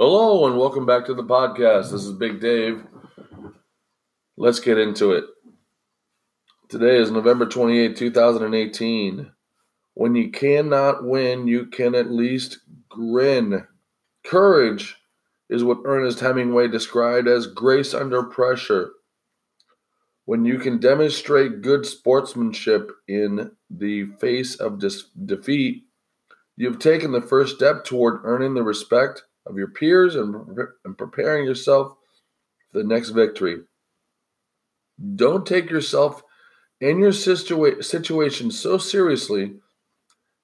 Hello and welcome back to the podcast. This is Big Dave. Let's get into it. Today is November 28, 2018. When you cannot win, you can at least grin. Courage is what Ernest Hemingway described as grace under pressure. When you can demonstrate good sportsmanship in the face of dis- defeat, you've taken the first step toward earning the respect of your peers and, and preparing yourself for the next victory. Don't take yourself and your situa- situation so seriously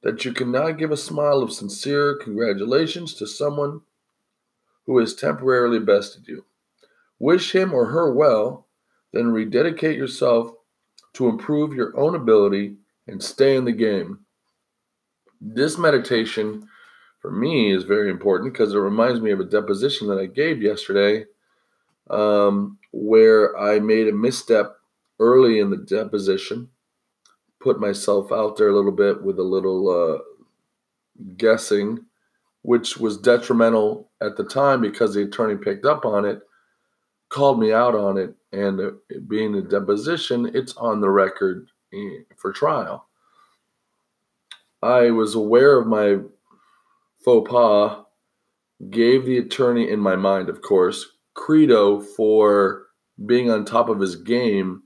that you cannot give a smile of sincere congratulations to someone who has temporarily bested you. Wish him or her well, then rededicate yourself to improve your own ability and stay in the game. This meditation for me is very important because it reminds me of a deposition that I gave yesterday um, where I made a misstep early in the deposition, put myself out there a little bit with a little uh, guessing, which was detrimental at the time because the attorney picked up on it, called me out on it, and uh, being a deposition, it's on the record eh, for trial. I was aware of my faux pas, gave the attorney, in my mind, of course, credo for being on top of his game.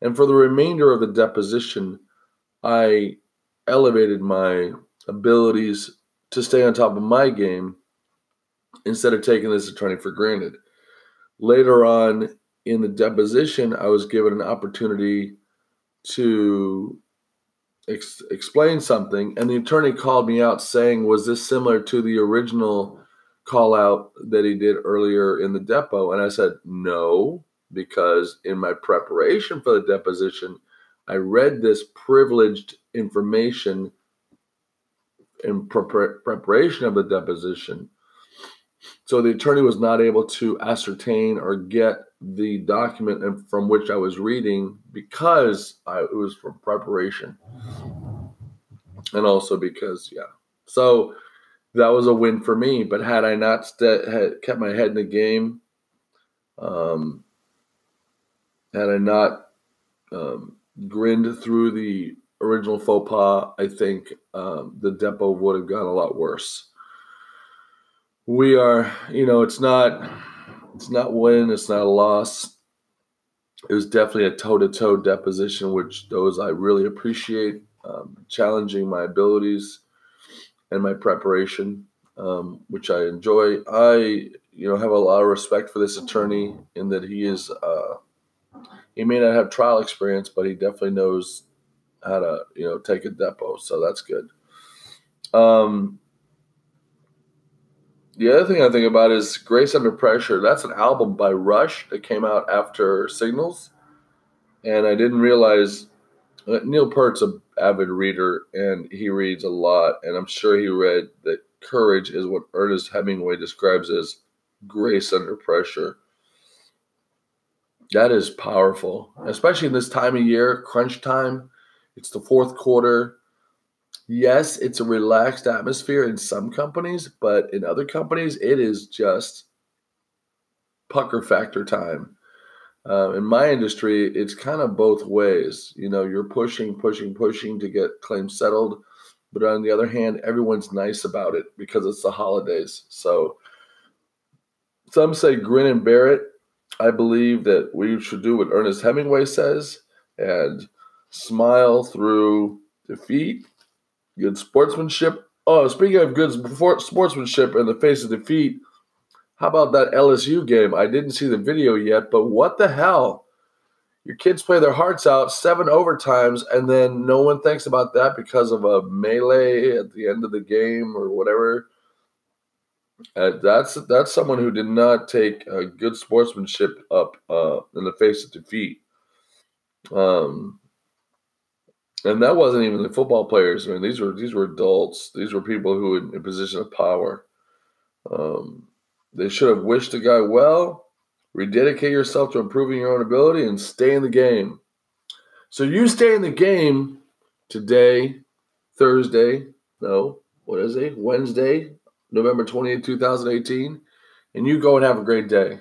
And for the remainder of the deposition, I elevated my abilities to stay on top of my game instead of taking this attorney for granted. Later on in the deposition, I was given an opportunity to ex- explain something, and the attorney called me out saying, "Was this similar to the original call out that he did earlier in the depo?" And I said, "No, because in my preparation for the deposition, I read this privileged information in pre- preparation of the deposition." So the attorney was not able to ascertain or get the document from which I was reading because I, it was for preparation. And also because, yeah. So that was a win for me. But had I not st- had kept my head in the game, um, had I not um, grinned through the original faux pas, I think um, the depo would have gone a lot worse. We are, you know, it's not it's not win, it's not a loss. It was definitely a toe to toe deposition, which those I really appreciate, um, challenging my abilities and my preparation, um, which I enjoy. I, you know, have a lot of respect for this attorney in that he is, uh, he may not have trial experience, but he definitely knows how to, you know, take a depo. So that's good. Um, the other thing I think about is Grace Under Pressure. That's an album by Rush that came out after Signals. And I didn't realize uh, Neil Peart's an avid reader and he reads a lot. And I'm sure he read that courage is what Ernest Hemingway describes as grace under pressure. That is powerful, especially in this time of year, crunch time. It's the fourth quarter yes, it's a relaxed atmosphere in some companies, but in other companies, it is just pucker factor time. Uh, in my industry, it's kind of both ways. You know, you're pushing, pushing, pushing to get claims settled, but on the other hand, everyone's nice about it because it's the holidays. So some say grin and bear it. I believe that we should do what Ernest Hemingway says and smile through defeat good sportsmanship. Oh, speaking of good sportsmanship in the face of defeat, how about that LSU game? I didn't see the video yet, but what the hell? Your kids play their hearts out, seven overtimes, and then no one thinks about that because of a melee at the end of the game or whatever. Uh, that's that's someone who did not take uh, good sportsmanship up uh, in the face of defeat. Um, and that wasn't even the football players. I mean, these were these were adults. These were people who were in a position of power. Um, they should have wished the guy well. Rededicate yourself to improving your own ability and stay in the game. So you stay in the game today, Thursday. No, what is it? Wednesday, November 28, 2018. and you go and have a great day.